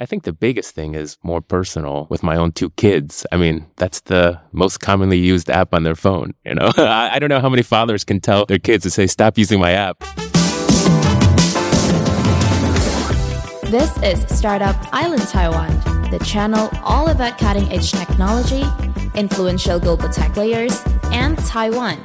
I think the biggest thing is more personal with my own two kids. I mean, that's the most commonly used app on their phone. You know, I don't know how many fathers can tell their kids to say, stop using my app. This is Startup Island Taiwan, the channel all about cutting edge technology, influential global tech players, and Taiwan.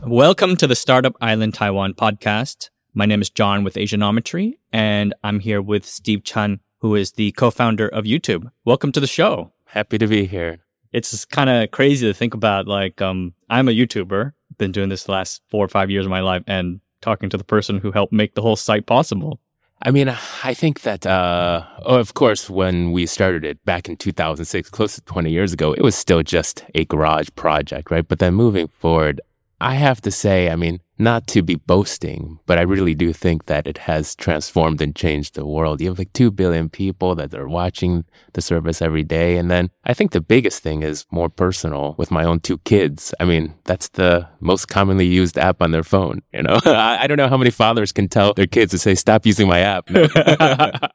Welcome to the Startup Island Taiwan podcast. My name is John with Asianometry, and I'm here with Steve Chen, who is the co-founder of YouTube. Welcome to the show. Happy to be here. It's kind of crazy to think about. Like, um, I'm a YouTuber, been doing this the last four or five years of my life, and talking to the person who helped make the whole site possible. I mean, I think that, uh, oh, of course, when we started it back in 2006, close to 20 years ago, it was still just a garage project, right? But then moving forward, I have to say, I mean, not to be boasting, but I really do think that it has transformed and changed the world. You have like 2 billion people that are watching the service every day. And then I think the biggest thing is more personal with my own two kids. I mean, that's the most commonly used app on their phone. You know, I don't know how many fathers can tell their kids to say, stop using my app. do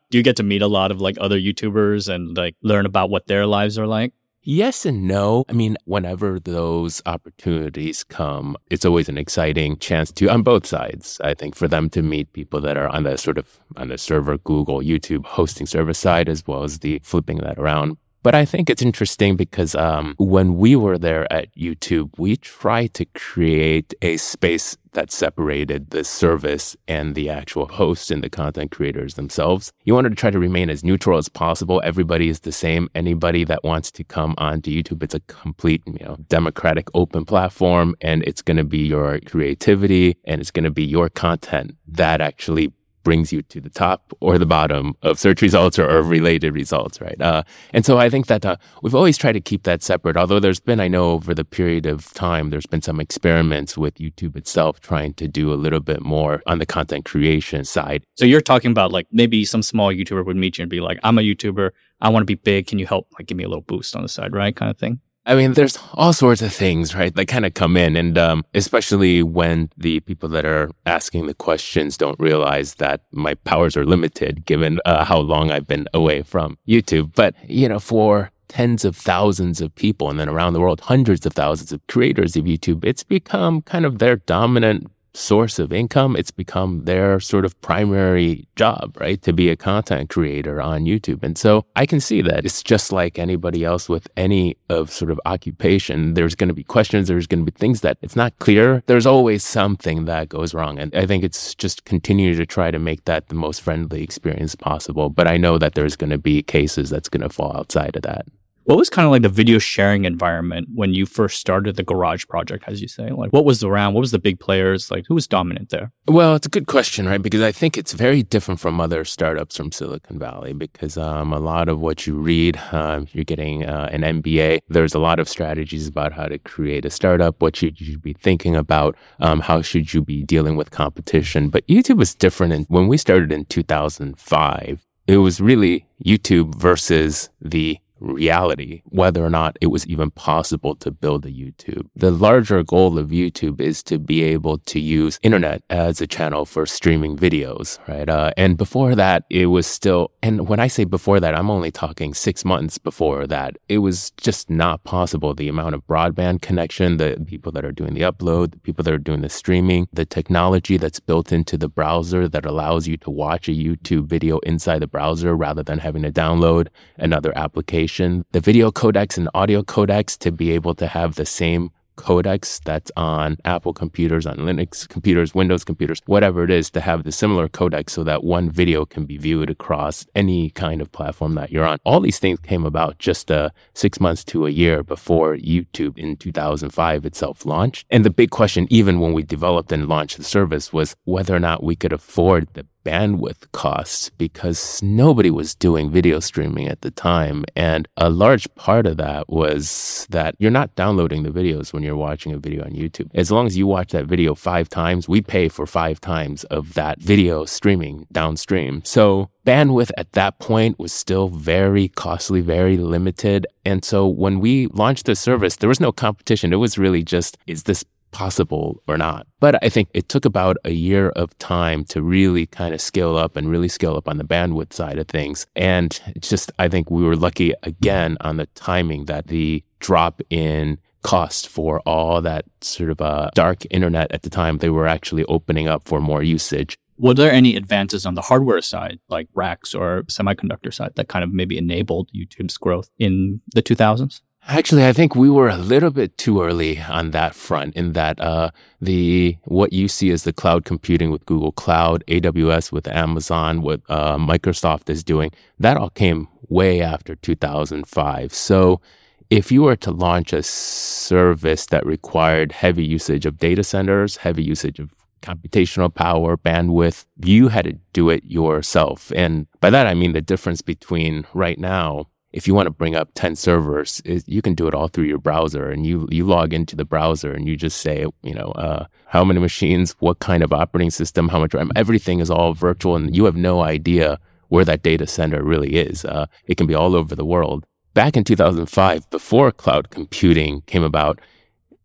you get to meet a lot of like other YouTubers and like learn about what their lives are like? Yes and no. I mean, whenever those opportunities come, it's always an exciting chance to, on both sides, I think, for them to meet people that are on the sort of on the server, Google, YouTube hosting service side, as well as the flipping that around. But I think it's interesting because um, when we were there at YouTube, we tried to create a space that separated the service and the actual host and the content creators themselves. You wanted to try to remain as neutral as possible. Everybody is the same. Anybody that wants to come onto YouTube, it's a complete, you know, democratic, open platform, and it's going to be your creativity and it's going to be your content that actually brings you to the top or the bottom of search results or, or related results, right? Uh, and so I think that uh, we've always tried to keep that separate. Although there's been, I know, over the period of time, there's been some experiments with YouTube itself trying to do a little bit more on the content creation side. So you're talking about like maybe some small YouTuber would meet you and be like, "I'm a YouTuber. I want to be big. Can you help? Like, give me a little boost on the side, right?" Kind of thing. I mean, there's all sorts of things, right, that kind of come in. And um, especially when the people that are asking the questions don't realize that my powers are limited given uh, how long I've been away from YouTube. But, you know, for tens of thousands of people and then around the world, hundreds of thousands of creators of YouTube, it's become kind of their dominant source of income. It's become their sort of primary job, right? To be a content creator on YouTube. And so I can see that it's just like anybody else with any of sort of occupation. There's going to be questions. There's going to be things that it's not clear. There's always something that goes wrong. And I think it's just continue to try to make that the most friendly experience possible. But I know that there's going to be cases that's going to fall outside of that. What was kind of like the video sharing environment when you first started the garage project, as you say? Like, what was around? What was the big players? Like, who was dominant there? Well, it's a good question, right? Because I think it's very different from other startups from Silicon Valley because um, a lot of what you read, um, you're getting uh, an MBA. There's a lot of strategies about how to create a startup, what should you be thinking about, um, how should you be dealing with competition. But YouTube was different. And when we started in 2005, it was really YouTube versus the reality, whether or not it was even possible to build a YouTube. The larger goal of YouTube is to be able to use internet as a channel for streaming videos, right? Uh, and before that, it was still, and when I say before that, I'm only talking six months before that, it was just not possible. The amount of broadband connection, the people that are doing the upload, the people that are doing the streaming, the technology that's built into the browser that allows you to watch a YouTube video inside the browser rather than having to download another application the video codecs and audio codecs to be able to have the same codecs that's on Apple computers, on Linux computers, Windows computers, whatever it is, to have the similar codec so that one video can be viewed across any kind of platform that you're on. All these things came about just uh, six months to a year before YouTube in 2005 itself launched. And the big question, even when we developed and launched the service, was whether or not we could afford the bandwidth costs because nobody was doing video streaming at the time. And a large part of that was that you're not downloading the videos when you're watching a video on YouTube. As long as you watch that video five times, we pay for five times of that video streaming downstream. So bandwidth at that point was still very costly, very limited. And so when we launched the service, there was no competition. It was really just, is this possible or not. But I think it took about a year of time to really kind of scale up and really scale up on the bandwidth side of things. And just, I think we were lucky again on the timing that the drop in cost for all that sort of uh, dark internet at the time, they were actually opening up for more usage. Were there any advances on the hardware side, like racks or semiconductor side, that kind of maybe enabled YouTube's growth in the 2000s? Actually, I think we were a little bit too early on that front in that uh, the what you see as the cloud computing with Google Cloud, AWS with Amazon, what uh, Microsoft is doing, that all came way after 2005. So if you were to launch a service that required heavy usage of data centers, heavy usage of computational power, bandwidth, you had to do it yourself. And by that, I mean the difference between right now if you want to bring up 10 servers, it, you can do it all through your browser and you, you log into the browser and you just say, you know, uh, how many machines, what kind of operating system, how much RAM, everything is all virtual and you have no idea where that data center really is. Uh, it can be all over the world. Back in 2005, before cloud computing came about,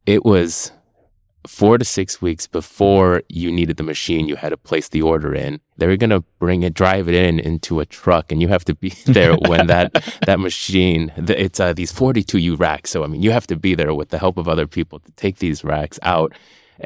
it was four to six weeks before you needed the machine, you had to place the order in. They were going to bring it, drive it in into a truck, and you have to be there when that that machine. It's uh, these 42U racks, so I mean, you have to be there with the help of other people to take these racks out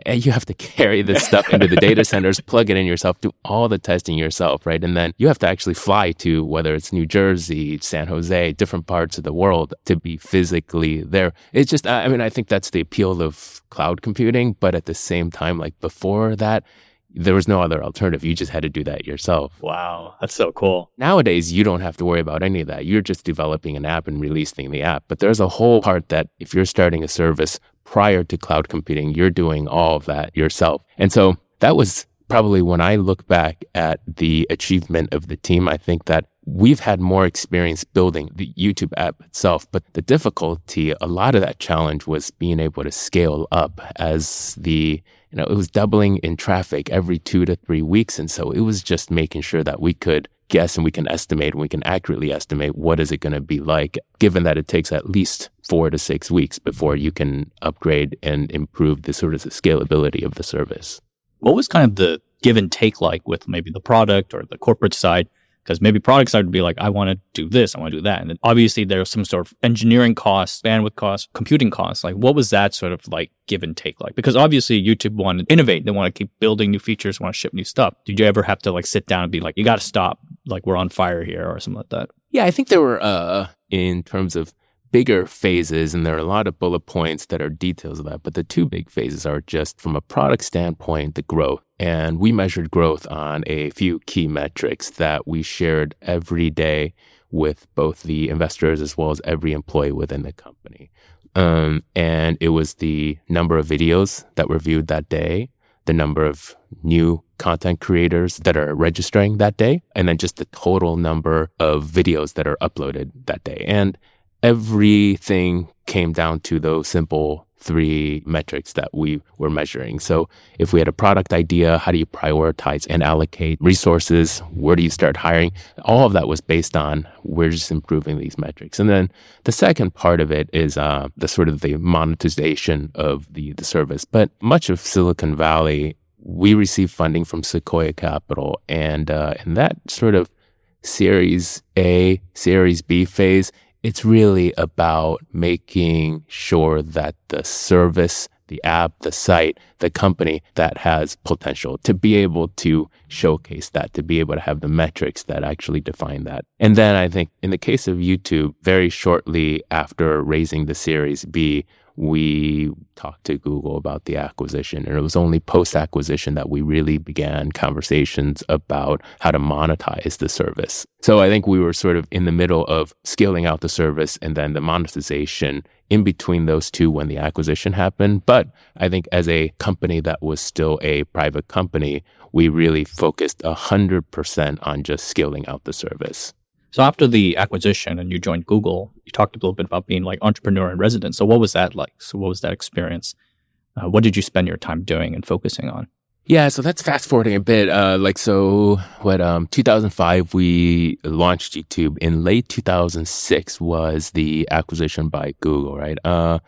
and you have to carry this stuff into the data centers, plug it in yourself, do all the testing yourself, right? And then you have to actually fly to whether it's New Jersey, San Jose, different parts of the world to be physically there. It's just, I mean, I think that's the appeal of cloud computing, but at the same time, like before that, there was no other alternative. You just had to do that yourself. Wow, that's so cool. Nowadays, you don't have to worry about any of that. You're just developing an app and releasing the app. But there's a whole part that if you're starting a service prior to cloud computing, you're doing all of that yourself. And so that was probably when I look back at the achievement of the team, I think that we've had more experience building the YouTube app itself, but the difficulty, a lot of that challenge was being able to scale up as the you know, it was doubling in traffic every two to three weeks. And so it was just making sure that we could guess and we can estimate and we can accurately estimate what is it going to be like, given that it takes at least four to six weeks before you can upgrade and improve the sort of the scalability of the service. What was kind of the give and take like with maybe the product or the corporate side because maybe product side would be like, I want to do this, I want to do that. And then obviously there's some sort of engineering costs, bandwidth costs, computing costs. Like what was that sort of like give and take like? Because obviously YouTube want to innovate. They want to keep building new features, want to ship new stuff. Did you ever have to like sit down and be like, you got to stop, like we're on fire here or something like that? Yeah, I think there were, uh, in terms of bigger phases, and there are a lot of bullet points that are details of that. But the two big phases are just from a product standpoint, the growth. And we measured growth on a few key metrics that we shared every day with both the investors as well as every employee within the company. Um, and it was the number of videos that were viewed that day, the number of new content creators that are registering that day, and then just the total number of videos that are uploaded that day. And everything came down to those simple three metrics that we were measuring. So if we had a product idea, how do you prioritize and allocate resources? Where do you start hiring? All of that was based on we're just improving these metrics. And then the second part of it is uh, the sort of the monetization of the, the service. But much of Silicon Valley, we receive funding from Sequoia Capital. And uh, in that sort of Series A, Series B phase, it's really about making sure that the service, the app, the site, the company that has potential to be able to showcase that, to be able to have the metrics that actually define that. And then I think in the case of YouTube, very shortly after raising the Series B, we talked to Google about the acquisition. And it was only post acquisition that we really began conversations about how to monetize the service. So I think we were sort of in the middle of scaling out the service and then the monetization in between those two when the acquisition happened. But I think as a company that was still a private company, we really focused 100% on just scaling out the service. So after the acquisition and you joined Google, you talked a little bit about being like entrepreneur in residence. So what was that like? So what was that experience? Uh, what did you spend your time doing and focusing on? Yeah, so that's fast forwarding a bit. Uh, like, so what, um, 2005, we launched YouTube. In late 2006 was the acquisition by Google, right? Uh,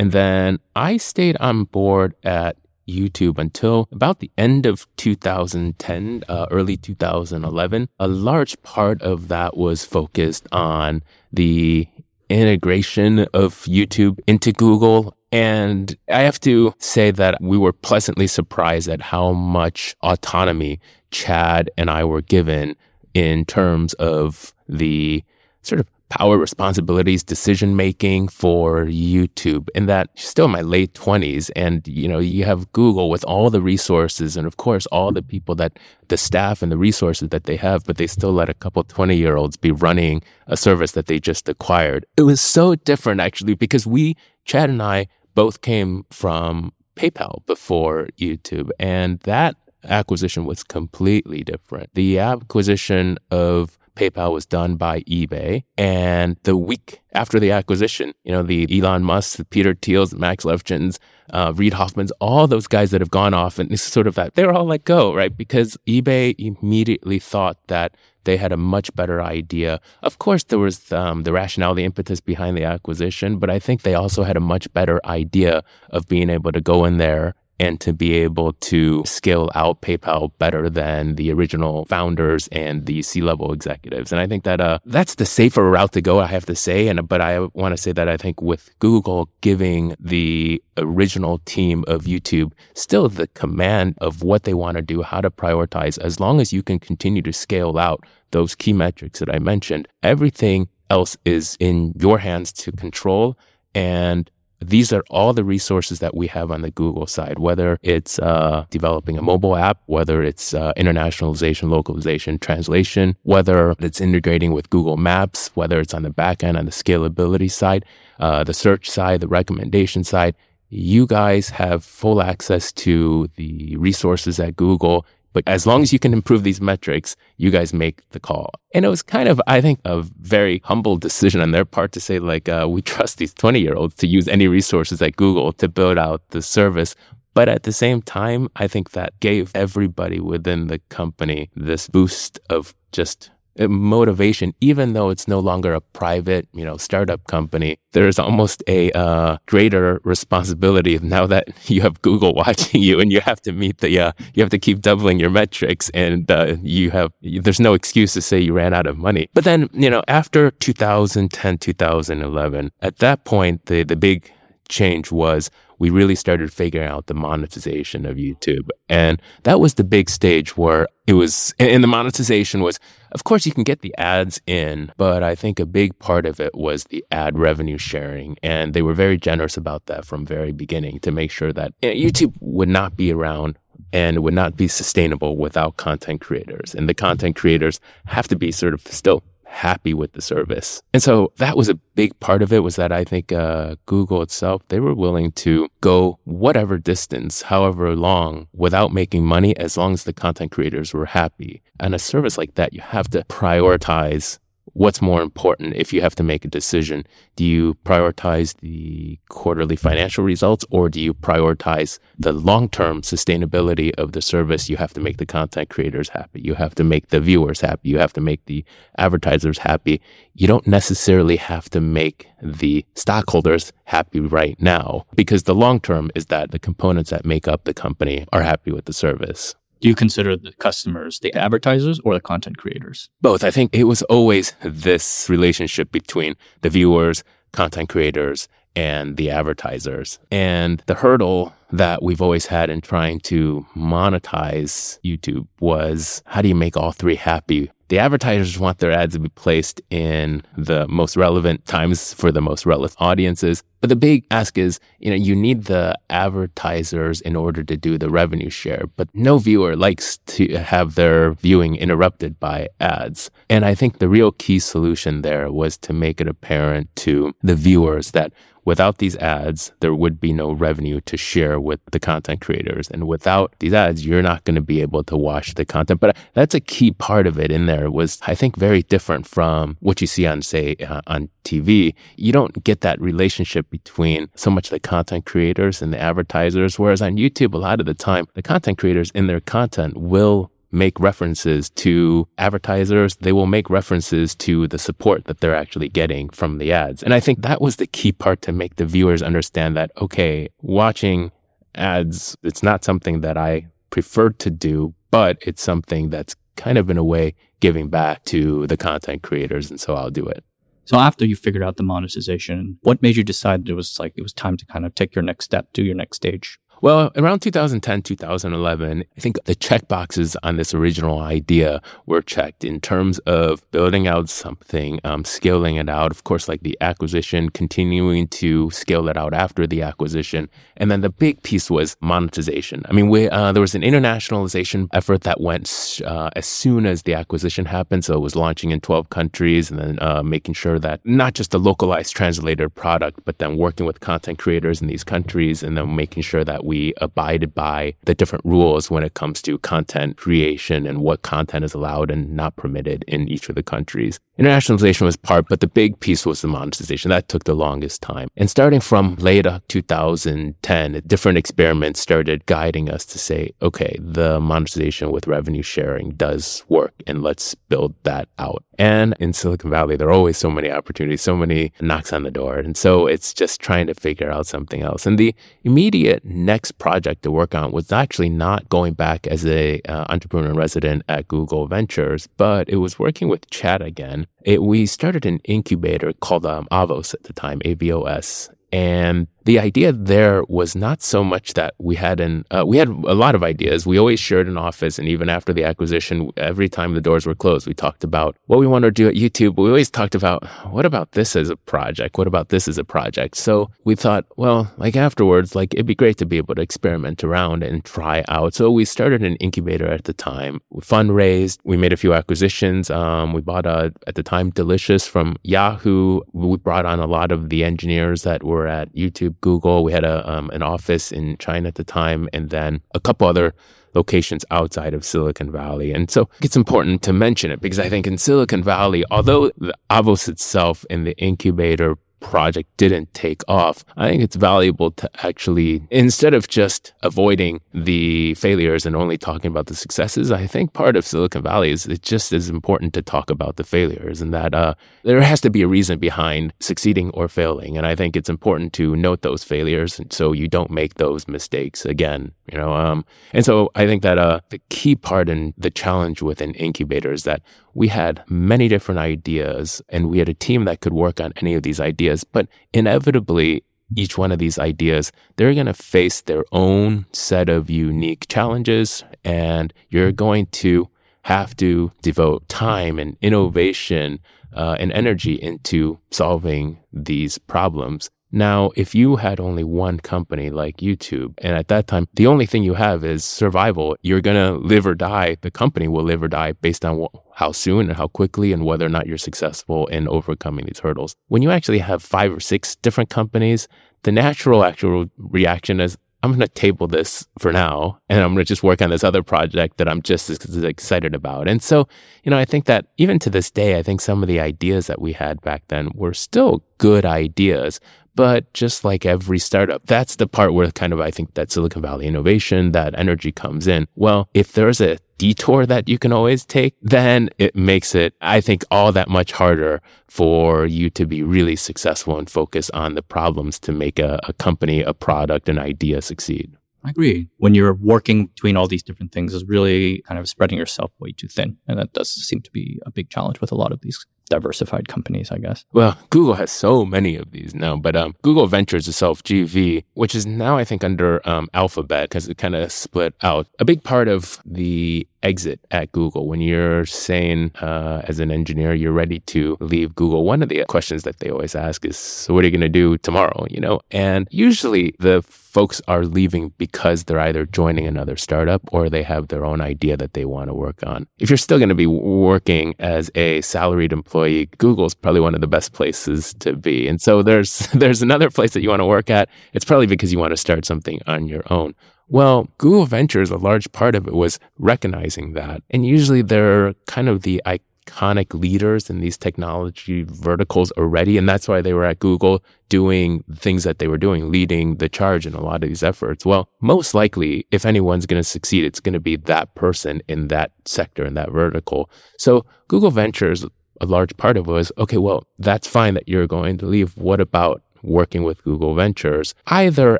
And then I stayed on board at YouTube until about the end of 2010, uh, early 2011. A large part of that was focused on the integration of YouTube into Google. And I have to say that we were pleasantly surprised at how much autonomy Chad and I were given in terms of the sort of power, responsibilities, decision making for YouTube. And that still in my late twenties. And, you know, you have Google with all the resources and of course all the people that the staff and the resources that they have, but they still let a couple 20 year olds be running a service that they just acquired. It was so different actually because we, Chad and I, both came from PayPal before YouTube and that acquisition was completely different. The acquisition of PayPal was done by eBay. And the week after the acquisition, you know, the Elon Musk, the Peter Thiels, Max Levchins, uh, Reid Hoffman's, all those guys that have gone off and it's sort of that they're all let go, right? Because eBay immediately thought that they had a much better idea. Of course, there was um, the rationale, the impetus behind the acquisition, but I think they also had a much better idea of being able to go in there and to be able to scale out PayPal better than the original founders and the C-level executives. And I think that uh, that's the safer route to go, I have to say. And but I want to say that I think with Google giving the original team of YouTube still the command of what they want to do, how to prioritize, as long as you can continue to scale out those key metrics that I mentioned, everything else is in your hands to control and these are all the resources that we have on the Google side, whether it's uh, developing a mobile app, whether it's uh, internationalization, localization, translation, whether it's integrating with Google Maps, whether it's on the back end, on the scalability side, uh, the search side, the recommendation side. You guys have full access to the resources at Google but as long as you can improve these metrics, you guys make the call. And it was kind of, I think, a very humble decision on their part to say, like, uh, we trust these 20 year olds to use any resources at Google to build out the service. But at the same time, I think that gave everybody within the company this boost of just motivation, even though it's no longer a private, you know, startup company. There's almost a uh, greater responsibility now that you have Google watching you, and you have to meet the, uh, you have to keep doubling your metrics, and uh, you have, there's no excuse to say you ran out of money. But then, you know, after 2010, 2011, at that point, the the big change was we really started figuring out the monetization of YouTube. And that was the big stage where it was, and the monetization was, of course, you can get the ads in, but I think a big part of it was the ad revenue sharing. And they were very generous about that from very beginning to make sure that YouTube would not be around and would not be sustainable without content creators. And the content creators have to be sort of still happy with the service. And so that was a big part of it was that I think uh, Google itself, they were willing to go whatever distance, however long, without making money, as long as the content creators were happy. And a service like that, you have to prioritize what's more important if you have to make a decision? Do you prioritize the quarterly financial results or do you prioritize the long term sustainability of the service? You have to make the content creators happy. You have to make the viewers happy. You have to make the advertisers happy. You don't necessarily have to make the stockholders happy right now because the long term is that the components that make up the company are happy with the service do you consider the customers the advertisers or the content creators? Both. I think it was always this relationship between the viewers, content creators, and the advertisers. And the hurdle that we've always had in trying to monetize YouTube was how do you make all three happy the advertisers want their ads to be placed in the most relevant times for the most relevant audiences. But the big ask is, you know, you need the advertisers in order to do the revenue share, but no viewer likes to have their viewing interrupted by ads. And I think the real key solution there was to make it apparent to the viewers that Without these ads, there would be no revenue to share with the content creators. And without these ads, you're not going to be able to watch the content. But that's a key part of it in there was, I think, very different from what you see on, say, uh, on TV. You don't get that relationship between so much the content creators and the advertisers. Whereas on YouTube, a lot of the time, the content creators in their content will make references to advertisers. They will make references to the support that they're actually getting from the ads. And I think that was the key part to make the viewers understand that, okay, watching ads, it's not something that I prefer to do, but it's something that's kind of in a way giving back to the content creators. And so I'll do it. So after you figured out the monetization, what made you decide it was like it was time to kind of take your next step, do your next stage? Well, around 2010, 2011, I think the checkboxes on this original idea were checked in terms of building out something, um, scaling it out. Of course, like the acquisition, continuing to scale it out after the acquisition. And then the big piece was monetization. I mean, we, uh, there was an internationalization effort that went uh, as soon as the acquisition happened. So it was launching in 12 countries and then uh, making sure that not just a localized translated product, but then working with content creators in these countries and then making sure that we abided by the different rules when it comes to content creation and what content is allowed and not permitted in each of the countries. Internationalization was part, but the big piece was the monetization. That took the longest time. And starting from late 2010, different experiments started guiding us to say, okay, the monetization with revenue sharing does work and let's build that out. And in Silicon Valley, there are always so many opportunities, so many knocks on the door. And so it's just trying to figure out something else. And the immediate next project to work on was actually not going back as a uh, entrepreneur resident at Google Ventures, but it was working with Chad again. It, we started an incubator called um, Avos at the time, AVOS. And the idea there was not so much that we had an uh, we had a lot of ideas. We always shared an office, and even after the acquisition, every time the doors were closed, we talked about what we want to do at YouTube. We always talked about what about this as a project? What about this as a project? So we thought, well, like afterwards, like it'd be great to be able to experiment around and try out. So we started an incubator at the time. We fundraised. We made a few acquisitions. Um, we bought a, at the time Delicious from Yahoo. We brought on a lot of the engineers that were at YouTube Google. We had a um, an office in China at the time, and then a couple other locations outside of Silicon Valley. And so it's important to mention it because I think in Silicon Valley, although the Avos itself and the incubator project didn't take off, I think it's valuable to actually, instead of just avoiding the failures and only talking about the successes, I think part of Silicon Valley is it's just as important to talk about the failures and that uh, there has to be a reason behind succeeding or failing. And I think it's important to note those failures so you don't make those mistakes again, you know. Um, and so I think that uh, the key part and the challenge with an incubator is that we had many different ideas and we had a team that could work on any of these ideas. But inevitably, each one of these ideas, they're going to face their own set of unique challenges and you're going to have to devote time and innovation uh, and energy into solving these problems. Now, if you had only one company like YouTube, and at that time, the only thing you have is survival, you're going to live or die. The company will live or die based on how soon and how quickly and whether or not you're successful in overcoming these hurdles. When you actually have five or six different companies, the natural actual reaction is, I'm going to table this for now and I'm going to just work on this other project that I'm just as excited about. And so, you know, I think that even to this day, I think some of the ideas that we had back then were still good ideas, but just like every startup, that's the part where kind of I think that Silicon Valley innovation, that energy comes in. Well, if there's a detour that you can always take, then it makes it, I think, all that much harder for you to be really successful and focus on the problems to make a, a company, a product, an idea succeed. I agree. When you're working between all these different things, is really kind of spreading yourself way too thin. And that does seem to be a big challenge with a lot of these diversified companies, I guess. Well, Google has so many of these now, but um, Google Ventures itself, GV, which is now I think under um, Alphabet because it kind of split out. A big part of the exit at Google when you're saying uh, as an engineer you're ready to leave Google. One of the questions that they always ask is, "So what are you going to do tomorrow?" You know, and usually the folks are leaving because they're either joining another startup or they have their own idea that they want to work on. If you're still going to be working as a salaried employee, Google's probably one of the best places to be. And so there's there's another place that you want to work at. It's probably because you want to start something on your own. Well, Google Ventures, a large part of it was recognizing that. And usually they're kind of the iconic leaders in these technology verticals already. And that's why they were at Google doing things that they were doing, leading the charge in a lot of these efforts. Well, most likely, if anyone's going to succeed, it's going to be that person in that sector, in that vertical. So Google Ventures, a large part of it was, okay, well, that's fine that you're going to leave. What about working with Google Ventures, either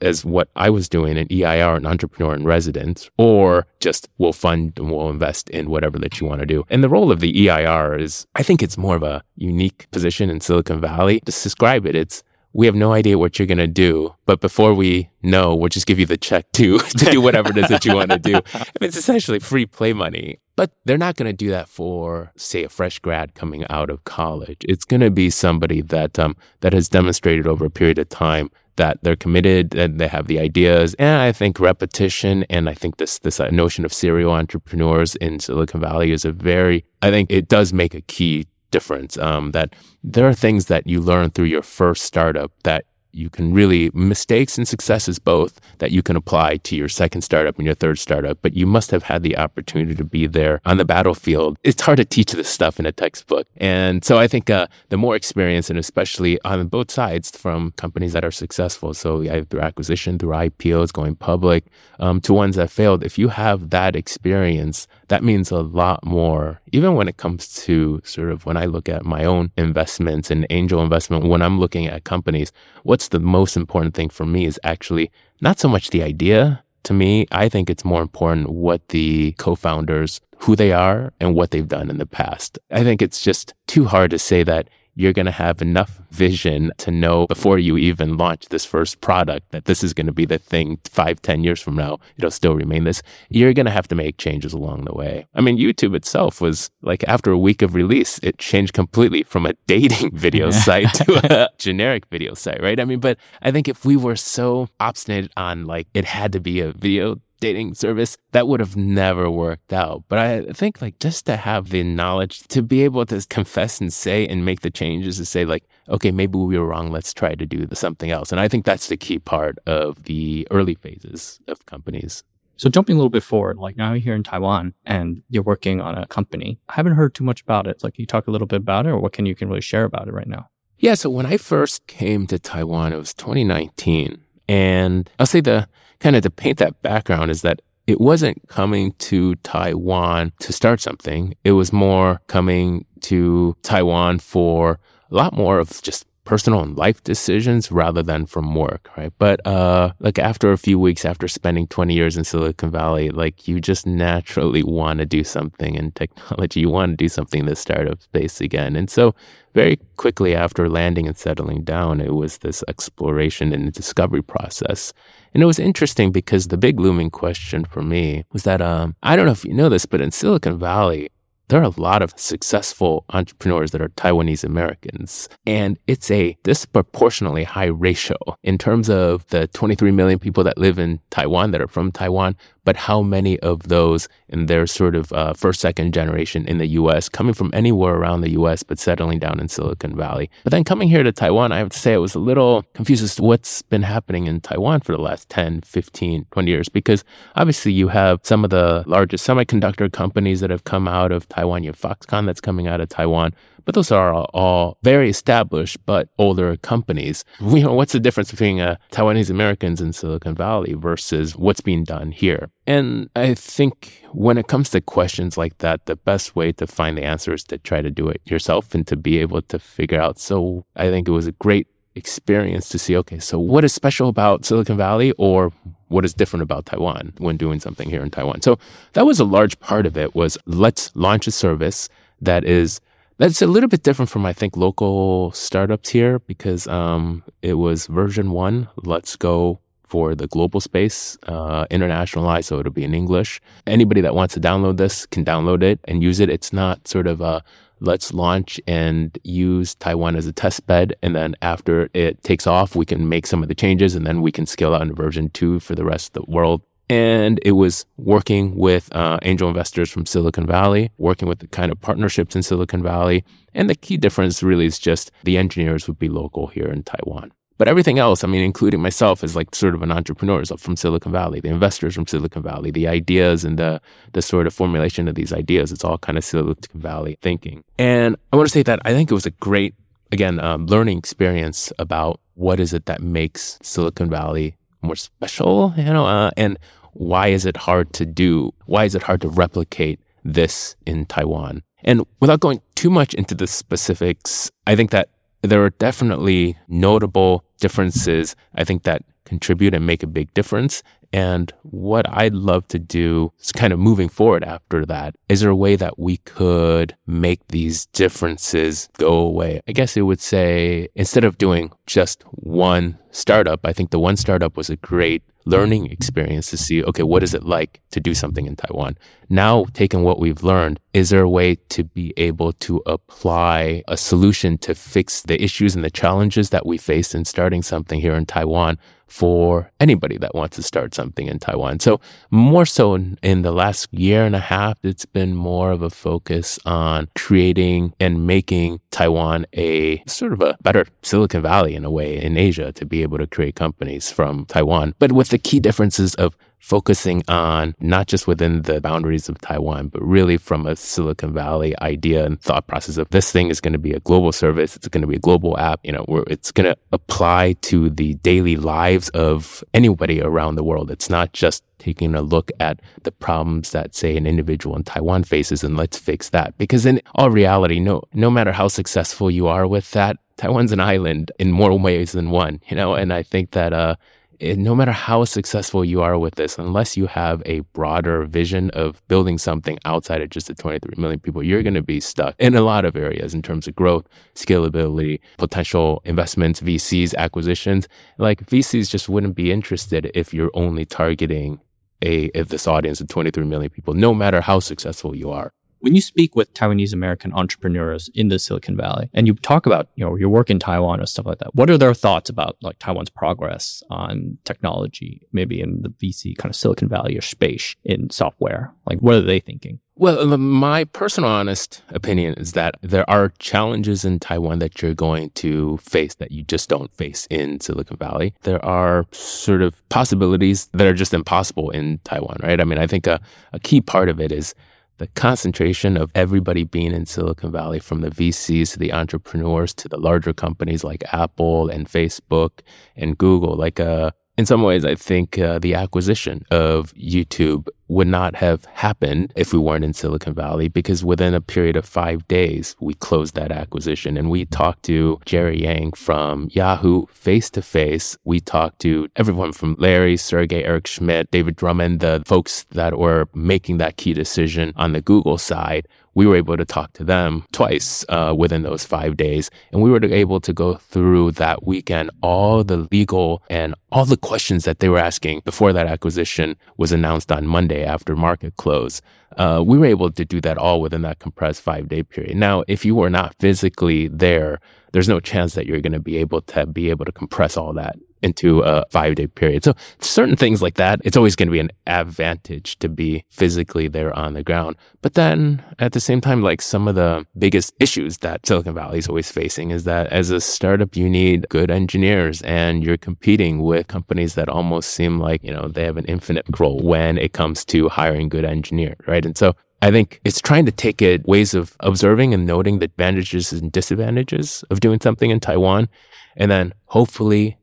as what I was doing an EIR, an entrepreneur in residence, or just we'll fund and we'll invest in whatever that you want to do. And the role of the EIR is, I think it's more of a unique position in Silicon Valley. To describe it, it's we have no idea what you're going to do, but before we know, we'll just give you the check to, to do whatever it is that you want to do. I mean, it's essentially free play money. But they're not going to do that for, say, a fresh grad coming out of college. It's going to be somebody that um, that has demonstrated over a period of time that they're committed and they have the ideas. And I think repetition and I think this this uh, notion of serial entrepreneurs in Silicon Valley is a very I think it does make a key difference. Um, that there are things that you learn through your first startup that you can really mistakes and successes both that you can apply to your second startup and your third startup but you must have had the opportunity to be there on the battlefield. It's hard to teach this stuff in a textbook. And so i think uh, the more experience and especially on both sides from companies that are successful so either through acquisition through ipos going public um, to ones that failed if you have that experience that means a lot more, even when it comes to sort of when I look at my own investments and angel investment, when I'm looking at companies, what's the most important thing for me is actually not so much the idea. To me, I think it's more important what the co founders, who they are and what they've done in the past. I think it's just too hard to say that you're going to have enough vision to know before you even launch this first product that this is going to be the thing five, ten years from now. It'll still remain this. You're going to have to make changes along the way. I mean, YouTube itself was like after a week of release, it changed completely from a dating video site to a generic video site, right? I mean, but I think if we were so obstinate on like it had to be a video dating service, that would have never worked out. But I think like just to have the knowledge to be able to confess and say and make the changes to say like, okay, maybe we were wrong. Let's try to do something else. And I think that's the key part of the early phases of companies. So jumping a little bit forward, like now you're here in Taiwan and you're working on a company. I haven't heard too much about it. Like, can you talk a little bit about it or what can you can really share about it right now? Yeah. So when I first came to Taiwan, it was 2019. And I'll say the kind of to paint that background is that it wasn't coming to Taiwan to start something. It was more coming to Taiwan for a lot more of just personal and life decisions rather than from work, right? But uh like after a few weeks after spending 20 years in Silicon Valley, like you just naturally want to do something in technology. You want to do something in the startup space again. And so very quickly after landing and settling down, it was this exploration and discovery process. And it was interesting because the big looming question for me was that um, I don't know if you know this, but in Silicon Valley, there are a lot of successful entrepreneurs that are Taiwanese Americans. And it's a disproportionately high ratio in terms of the 23 million people that live in Taiwan that are from Taiwan but how many of those in their sort of uh, first, second generation in the US, coming from anywhere around the US, but settling down in Silicon Valley. But then coming here to Taiwan, I have to say I was a little confused as to what's been happening in Taiwan for the last 10, 15, 20 years, because obviously you have some of the largest semiconductor companies that have come out of Taiwan. You have Foxconn that's coming out of Taiwan. But those are all very established but older companies. You know, what's the difference between uh, Taiwanese Americans in Silicon Valley versus what's being done here? And I think when it comes to questions like that, the best way to find the answer is to try to do it yourself and to be able to figure out. So I think it was a great experience to see, okay, so what is special about Silicon Valley or what is different about Taiwan when doing something here in Taiwan? So that was a large part of it was let's launch a service that is that's a little bit different from I think local startups here because um, it was version one. Let's go for the global space, uh, internationalized, so it'll be in English. Anybody that wants to download this can download it and use it. It's not sort of a let's launch and use Taiwan as a test bed. And then after it takes off, we can make some of the changes and then we can scale out into version two for the rest of the world. And it was working with uh, angel investors from Silicon Valley, working with the kind of partnerships in Silicon Valley. And the key difference really is just the engineers would be local here in Taiwan. But everything else, I mean, including myself, is like sort of an entrepreneur is from Silicon Valley, the investors from Silicon Valley, the ideas and the the sort of formulation of these ideas. It's all kind of Silicon Valley thinking. And I want to say that I think it was a great, again, um, learning experience about what is it that makes Silicon Valley more special, you know, uh, and why is it hard to do? Why is it hard to replicate this in Taiwan? And without going too much into the specifics, I think that there are definitely notable differences, I think, that contribute and make a big difference. And what I'd love to do is kind of moving forward after that. Is there a way that we could make these differences go away? I guess it would say instead of doing just one startup, I think the one startup was a great learning experience to see, okay, what is it like to do something in Taiwan? Now, taking what we've learned, is there a way to be able to apply a solution to fix the issues and the challenges that we face in starting something here in Taiwan for anybody that wants to start something in Taiwan. So more so in, the last year and a half, it's been more of a focus on creating and making Taiwan a sort of a better Silicon Valley in a way in Asia to be able to create companies from Taiwan, but with the key differences of focusing on not just within the boundaries of Taiwan, but really from a Silicon Valley idea and thought process of this thing is going to be a global service. It's going to be a global app, you know, where it's going to apply to the daily lives of anybody around the world. It's not just taking a look at the problems that say an individual in Taiwan faces and let's fix that. Because in all reality, no, no matter how successful you are with that, Taiwan's an island in more ways than one, you know, and I think that, uh, no matter how successful you are with this, unless you have a broader vision of building something outside of just the 23 million people, you're going to be stuck in a lot of areas in terms of growth, scalability, potential investments, VCs, acquisitions. Like VCs just wouldn't be interested if you're only targeting a if this audience of 23 million people, no matter how successful you are when you speak with Taiwanese American entrepreneurs in the Silicon Valley and you talk about, you know, your work in Taiwan or stuff like that, what are their thoughts about like Taiwan's progress on technology, maybe in the VC kind of Silicon Valley or space in software? Like, what are they thinking? Well, um, my personal honest opinion is that there are challenges in Taiwan that you're going to face that you just don't face in Silicon Valley. There are sort of possibilities that are just impossible in Taiwan, right? I mean, I think a, a key part of it is the concentration of everybody being in Silicon Valley, from the VCs to the entrepreneurs to the larger companies like Apple and Facebook and Google, like uh, in some ways, I think uh, the acquisition of YouTube would not have happened if we weren't in Silicon Valley because within a period of five days, we closed that acquisition. And we talked to Jerry Yang from Yahoo! Face to face. We talked to everyone from Larry, Sergey, Eric Schmidt, David Drummond, the folks that were making that key decision on the Google side we were able to talk to them twice uh, within those five days. And we were able to go through that weekend all the legal and all the questions that they were asking before that acquisition was announced on Monday after market close. Uh, we were able to do that all within that compressed five day period. Now, if you were not physically there, there's no chance that you're going to be able to be able to compress all that into a five day period. So certain things like that, it's always going to be an advantage to be physically there on the ground. But then at the same time, like some of the biggest issues that Silicon Valley is always facing is that as a startup, you need good engineers and you're competing with companies that almost seem like, you know, they have an infinite role when it comes to hiring good engineers, right? And so I think it's trying to take it ways of observing and noting the advantages and disadvantages of doing something in Taiwan. And then hopefully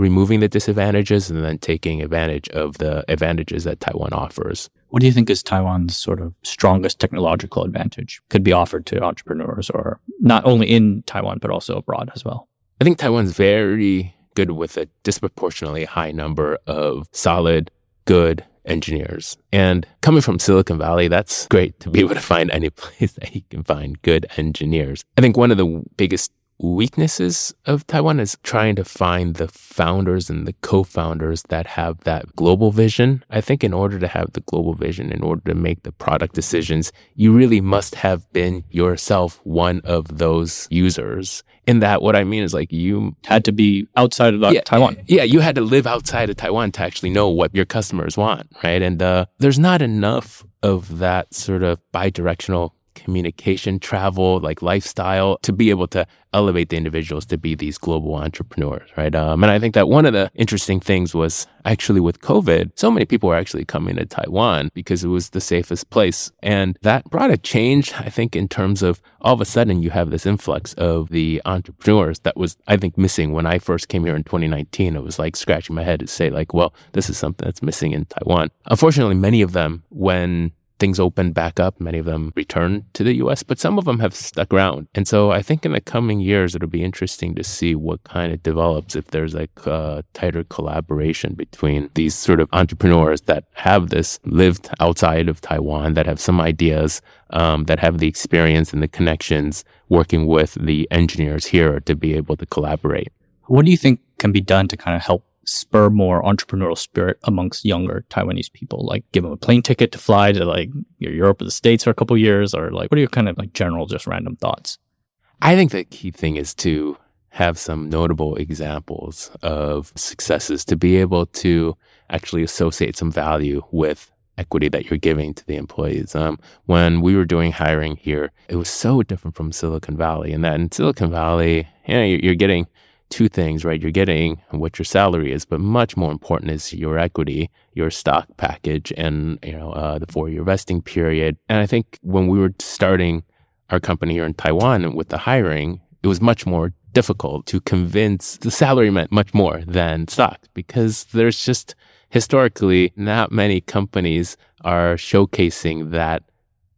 removing the disadvantages and then taking advantage of the advantages that Taiwan offers. What do you think is Taiwan's sort of strongest technological advantage could be offered to entrepreneurs or not only in Taiwan, but also abroad as well? I think Taiwan's very good with a disproportionately high number of solid, good engineers. And coming from Silicon Valley, that's great to be able to find any place that you can find good engineers. I think one of the biggest weaknesses of Taiwan is trying to find the founders and the co-founders that have that global vision. I think in order to have the global vision, in order to make the product decisions, you really must have been yourself one of those users. In that, what I mean is like you had to be outside of yeah, Taiwan. Yeah, you had to live outside of Taiwan to actually know what your customers want, right? And uh, there's not enough of that sort of bi-directional communication, travel, like lifestyle to be able to elevate the individuals to be these global entrepreneurs, right? Um, and I think that one of the interesting things was actually with COVID, so many people were actually coming to Taiwan because it was the safest place. And that brought a change, I think, in terms of all of a sudden you have this influx of the entrepreneurs that was, I think, missing when I first came here in 2019. It was like scratching my head to say, like, well, this is something that's missing in Taiwan. Unfortunately, many of them, when things opened back up. Many of them returned to the US, but some of them have stuck around. And so I think in the coming years, it'll be interesting to see what kind of develops if there's like a tighter collaboration between these sort of entrepreneurs that have this lived outside of Taiwan, that have some ideas, um, that have the experience and the connections working with the engineers here to be able to collaborate. What do you think can be done to kind of help spur more entrepreneurial spirit amongst younger Taiwanese people? Like give them a plane ticket to fly to like Europe or the States for a couple years or like what are your kind of like general just random thoughts? I think the key thing is to have some notable examples of successes to be able to actually associate some value with equity that you're giving to the employees. Um, when we were doing hiring here, it was so different from Silicon Valley. And that in Silicon Valley, you know, you're, you're getting two things, right? You're getting what your salary is, but much more important is your equity, your stock package, and you know uh, the four-year vesting period. And I think when we were starting our company here in Taiwan with the hiring, it was much more difficult to convince the salary meant much more than stock because there's just historically not many companies are showcasing that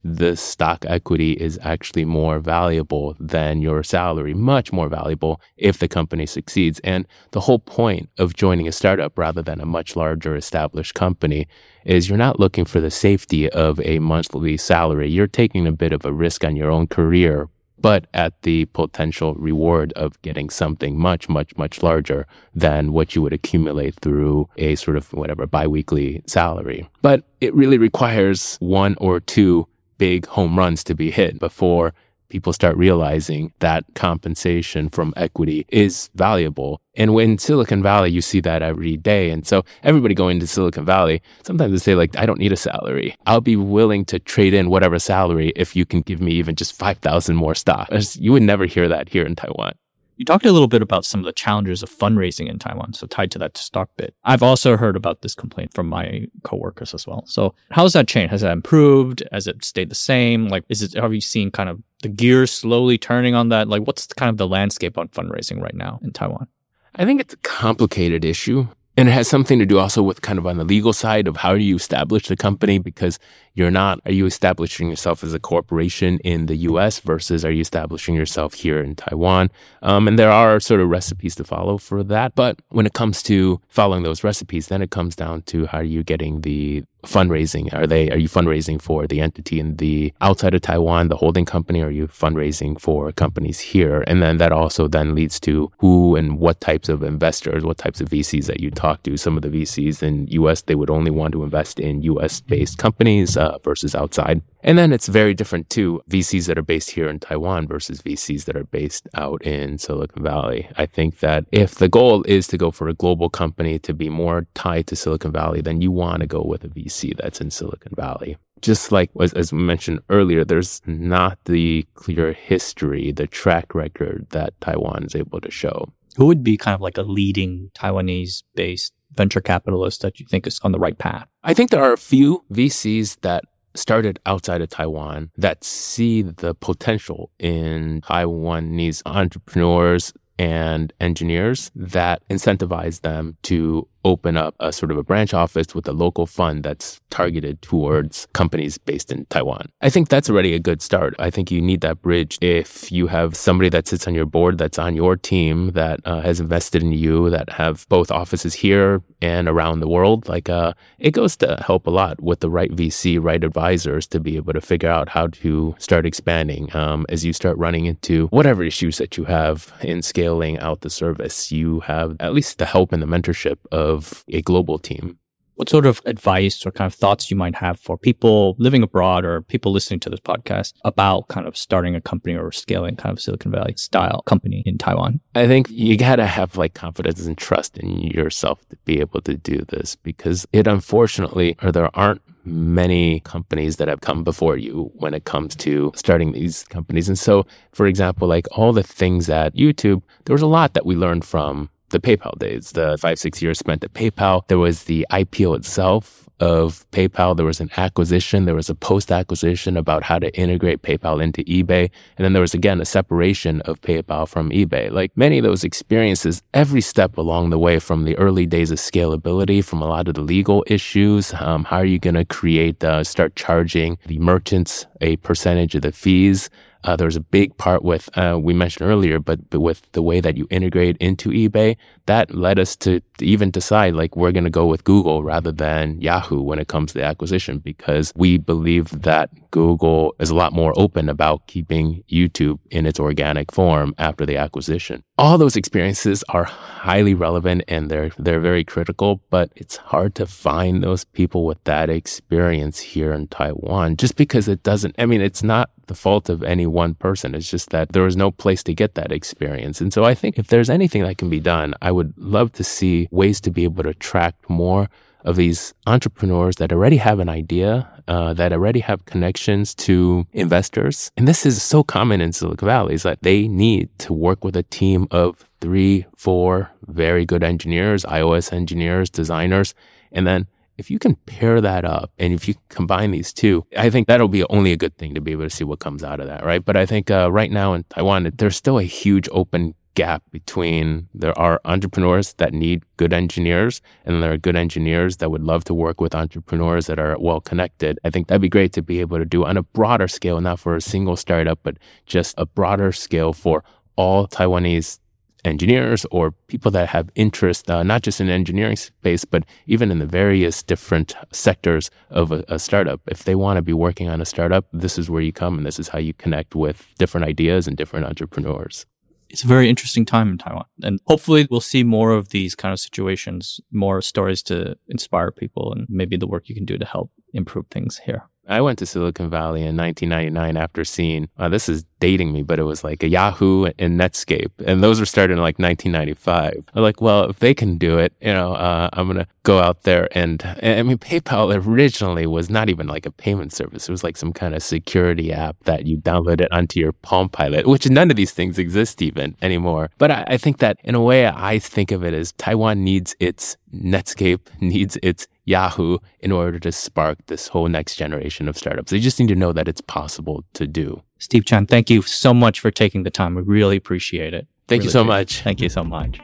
the stock equity is actually more valuable than your salary, much more valuable if the company succeeds. And the whole point of joining a startup rather than a much larger established company is you're not looking for the safety of a monthly salary. You're taking a bit of a risk on your own career, but at the potential reward of getting something much, much, much larger than what you would accumulate through a sort of whatever biweekly salary. But it really requires one or two big home runs to be hit before people start realizing that compensation from equity is valuable. And when Silicon Valley, you see that every day. And so everybody going to Silicon Valley, sometimes they say like, I don't need a salary. I'll be willing to trade in whatever salary if you can give me even just 5,000 more stock. You would never hear that here in Taiwan. You talked a little bit about some of the challenges of fundraising in Taiwan, so tied to that stock bit. I've also heard about this complaint from my coworkers as well. So how has that changed? Has that improved? Has it stayed the same? Like, is it, have you seen kind of the gears slowly turning on that? Like, what's kind of the landscape on fundraising right now in Taiwan? I think it's a complicated issue. And it has something to do also with kind of on the legal side of how do you establish the company because you're not, are you establishing yourself as a corporation in the US versus are you establishing yourself here in Taiwan? Um, and there are sort of recipes to follow for that. But when it comes to following those recipes, then it comes down to how are you getting the fundraising? Are they, are you fundraising for the entity in the outside of Taiwan, the holding company? Are you fundraising for companies here? And then that also then leads to who and what types of investors, what types of VCs that you talk to. Some of the VCs in US, they would only want to invest in US based companies uh, versus outside. And then it's very different too. VCs that are based here in Taiwan versus VCs that are based out in Silicon Valley. I think that if the goal is to go for a global company to be more tied to Silicon Valley, then you want to go with a VC that's in Silicon Valley. Just like as, as mentioned earlier, there's not the clear history, the track record that Taiwan is able to show. Who would be kind of like a leading Taiwanese based venture capitalist that you think is on the right path? I think there are a few VCs that started outside of Taiwan that see the potential in Taiwanese entrepreneurs and engineers that incentivize them to open up a sort of a branch office with a local fund that's targeted towards companies based in Taiwan. I think that's already a good start. I think you need that bridge if you have somebody that sits on your board that's on your team that uh, has invested in you that have both offices here and around the world. Like uh, it goes to help a lot with the right VC, right advisors to be able to figure out how to start expanding um, as you start running into whatever issues that you have in scaling out the service. You have at least the help and the mentorship of of a global team. What sort of advice or kind of thoughts you might have for people living abroad or people listening to this podcast about kind of starting a company or scaling kind of Silicon Valley style company in Taiwan? I think you got to have like confidence and trust in yourself to be able to do this because it unfortunately, or there aren't many companies that have come before you when it comes to starting these companies. And so, for example, like all the things at YouTube, there was a lot that we learned from the PayPal days, the five, six years spent at PayPal. There was the IPO itself of PayPal. There was an acquisition. There was a post acquisition about how to integrate PayPal into eBay. And then there was again a separation of PayPal from eBay. Like many of those experiences, every step along the way from the early days of scalability, from a lot of the legal issues, um, how are you going to create, uh, start charging the merchants a percentage of the fees? Uh, there's a big part with uh, we mentioned earlier, but, but with the way that you integrate into eBay, that led us to, to even decide like we're going to go with Google rather than Yahoo when it comes to the acquisition because we believe that Google is a lot more open about keeping YouTube in its organic form after the acquisition. All those experiences are highly relevant and they're they're very critical, but it's hard to find those people with that experience here in Taiwan just because it doesn't I mean it's not the fault of any one person. It's just that there was no place to get that experience. And so I think if there's anything that can be done, I would love to see ways to be able to attract more of these entrepreneurs that already have an idea, uh, that already have connections to investors. And this is so common in Silicon Valley is that they need to work with a team of three, four very good engineers, iOS engineers, designers, and then if you can pair that up and if you combine these two, I think that'll be only a good thing to be able to see what comes out of that, right? But I think uh, right now in Taiwan, there's still a huge open gap between there are entrepreneurs that need good engineers and there are good engineers that would love to work with entrepreneurs that are well connected. I think that'd be great to be able to do on a broader scale, not for a single startup, but just a broader scale for all Taiwanese engineers or people that have interest, uh, not just in engineering space, but even in the various different sectors of a, a startup. If they want to be working on a startup, this is where you come and this is how you connect with different ideas and different entrepreneurs it's a very interesting time in Taiwan. And hopefully we'll see more of these kind of situations, more stories to inspire people and maybe the work you can do to help improve things here. I went to Silicon Valley in 1999 after seeing, uh, this is dating me, but it was like a Yahoo and Netscape. And those were started in like 1995. I'm like, well, if they can do it, you know, uh, I'm going to go out there. And, and I mean, PayPal originally was not even like a payment service. It was like some kind of security app that you downloaded onto your Palm Pilot, which none of these things exist even anymore. But I, I think that in a way, I think of it as Taiwan needs its Netscape needs its Yahoo in order to spark this whole next generation of startups. They just need to know that it's possible to do. Steve Chen, thank you so much for taking the time. We really appreciate it. Thank really you so much. Thank you so much.